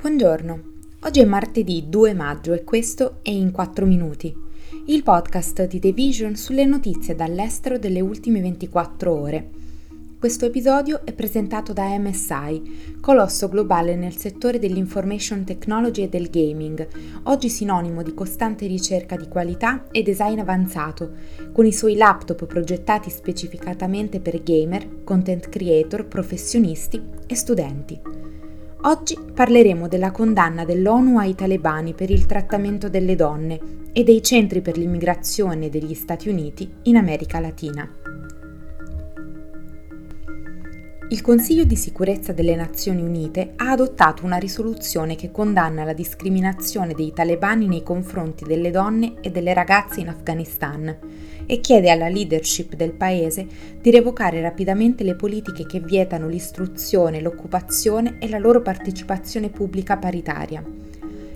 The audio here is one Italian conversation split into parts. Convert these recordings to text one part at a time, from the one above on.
Buongiorno, oggi è martedì 2 maggio e questo è In 4 Minuti, il podcast di The Vision sulle notizie dall'estero delle ultime 24 ore. Questo episodio è presentato da MSI, colosso globale nel settore dell'information technology e del gaming, oggi sinonimo di costante ricerca di qualità e design avanzato, con i suoi laptop progettati specificatamente per gamer, content creator, professionisti e studenti. Oggi parleremo della condanna dell'ONU ai talebani per il trattamento delle donne e dei centri per l'immigrazione degli Stati Uniti in America Latina. Il Consiglio di sicurezza delle Nazioni Unite ha adottato una risoluzione che condanna la discriminazione dei talebani nei confronti delle donne e delle ragazze in Afghanistan e chiede alla leadership del paese di revocare rapidamente le politiche che vietano l'istruzione, l'occupazione e la loro partecipazione pubblica paritaria.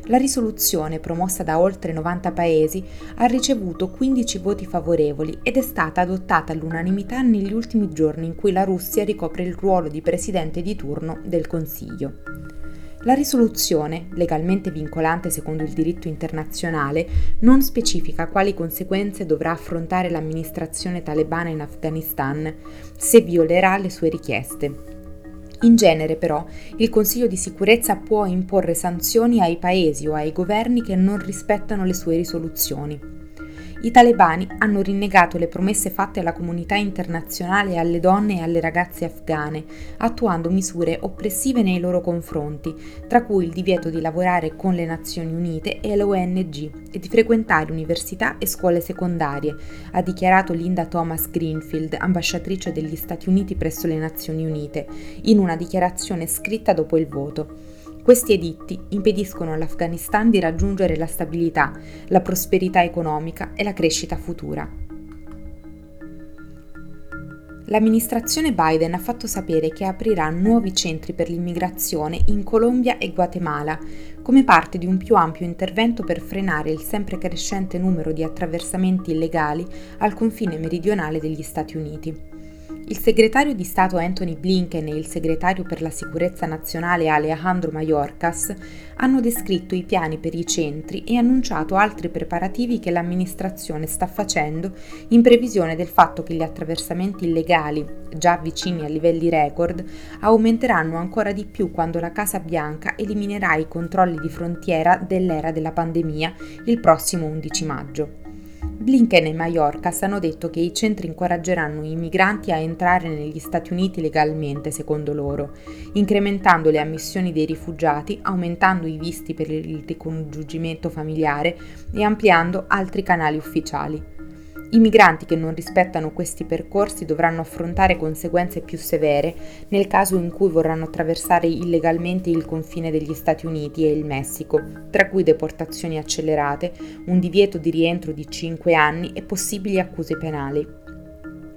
La risoluzione, promossa da oltre 90 paesi, ha ricevuto 15 voti favorevoli ed è stata adottata all'unanimità negli ultimi giorni in cui la Russia ricopre il ruolo di presidente di turno del Consiglio. La risoluzione, legalmente vincolante secondo il diritto internazionale, non specifica quali conseguenze dovrà affrontare l'amministrazione talebana in Afghanistan se violerà le sue richieste. In genere però il Consiglio di sicurezza può imporre sanzioni ai paesi o ai governi che non rispettano le sue risoluzioni. I talebani hanno rinnegato le promesse fatte alla comunità internazionale alle donne e alle ragazze afghane, attuando misure oppressive nei loro confronti, tra cui il divieto di lavorare con le Nazioni Unite e le ONG e di frequentare università e scuole secondarie, ha dichiarato Linda Thomas Greenfield, ambasciatrice degli Stati Uniti presso le Nazioni Unite, in una dichiarazione scritta dopo il voto. Questi editti impediscono all'Afghanistan di raggiungere la stabilità, la prosperità economica e la crescita futura. L'amministrazione Biden ha fatto sapere che aprirà nuovi centri per l'immigrazione in Colombia e Guatemala, come parte di un più ampio intervento per frenare il sempre crescente numero di attraversamenti illegali al confine meridionale degli Stati Uniti. Il segretario di Stato Anthony Blinken e il segretario per la sicurezza nazionale Alejandro Mayorkas hanno descritto i piani per i centri e annunciato altri preparativi che l'amministrazione sta facendo in previsione del fatto che gli attraversamenti illegali, già vicini a livelli record, aumenteranno ancora di più quando la Casa Bianca eliminerà i controlli di frontiera dell'era della pandemia il prossimo 11 maggio. Blinken e Mallorcas hanno detto che i centri incoraggeranno i migranti a entrare negli Stati Uniti legalmente, secondo loro, incrementando le ammissioni dei rifugiati, aumentando i visti per il ricongiungimento familiare e ampliando altri canali ufficiali. I migranti che non rispettano questi percorsi dovranno affrontare conseguenze più severe nel caso in cui vorranno attraversare illegalmente il confine degli Stati Uniti e il Messico, tra cui deportazioni accelerate, un divieto di rientro di 5 anni e possibili accuse penali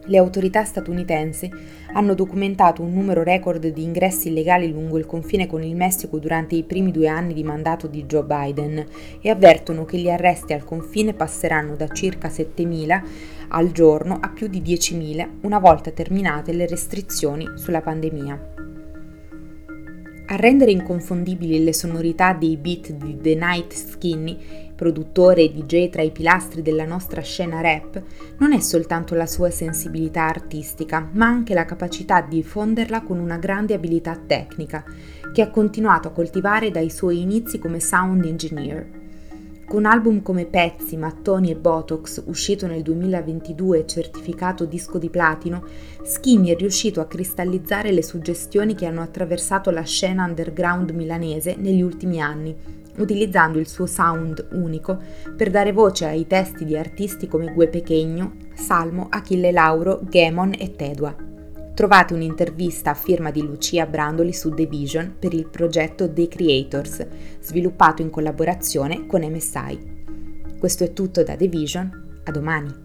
le autorità statunitensi hanno documentato un numero record di ingressi illegali lungo il confine con il Messico durante i primi due anni di mandato di Joe Biden e avvertono che gli arresti al confine passeranno da circa 7.000 al giorno a più di 10.000 una volta terminate le restrizioni sulla pandemia. A rendere inconfondibili le sonorità dei beat di The Night Skinny, produttore e DJ tra i pilastri della nostra scena rap, non è soltanto la sua sensibilità artistica, ma anche la capacità di diffonderla con una grande abilità tecnica, che ha continuato a coltivare dai suoi inizi come sound engineer. Con album come Pezzi, Mattoni e Botox, uscito nel 2022 e certificato disco di platino, Skinny è riuscito a cristallizzare le suggestioni che hanno attraversato la scena underground milanese negli ultimi anni, utilizzando il suo sound unico per dare voce ai testi di artisti come Gue Pechegno, Salmo, Achille Lauro, Gemon e Tedua trovate un'intervista a firma di Lucia Brandoli su The Vision per il progetto The Creators, sviluppato in collaborazione con MSI. Questo è tutto da The Vision, a domani!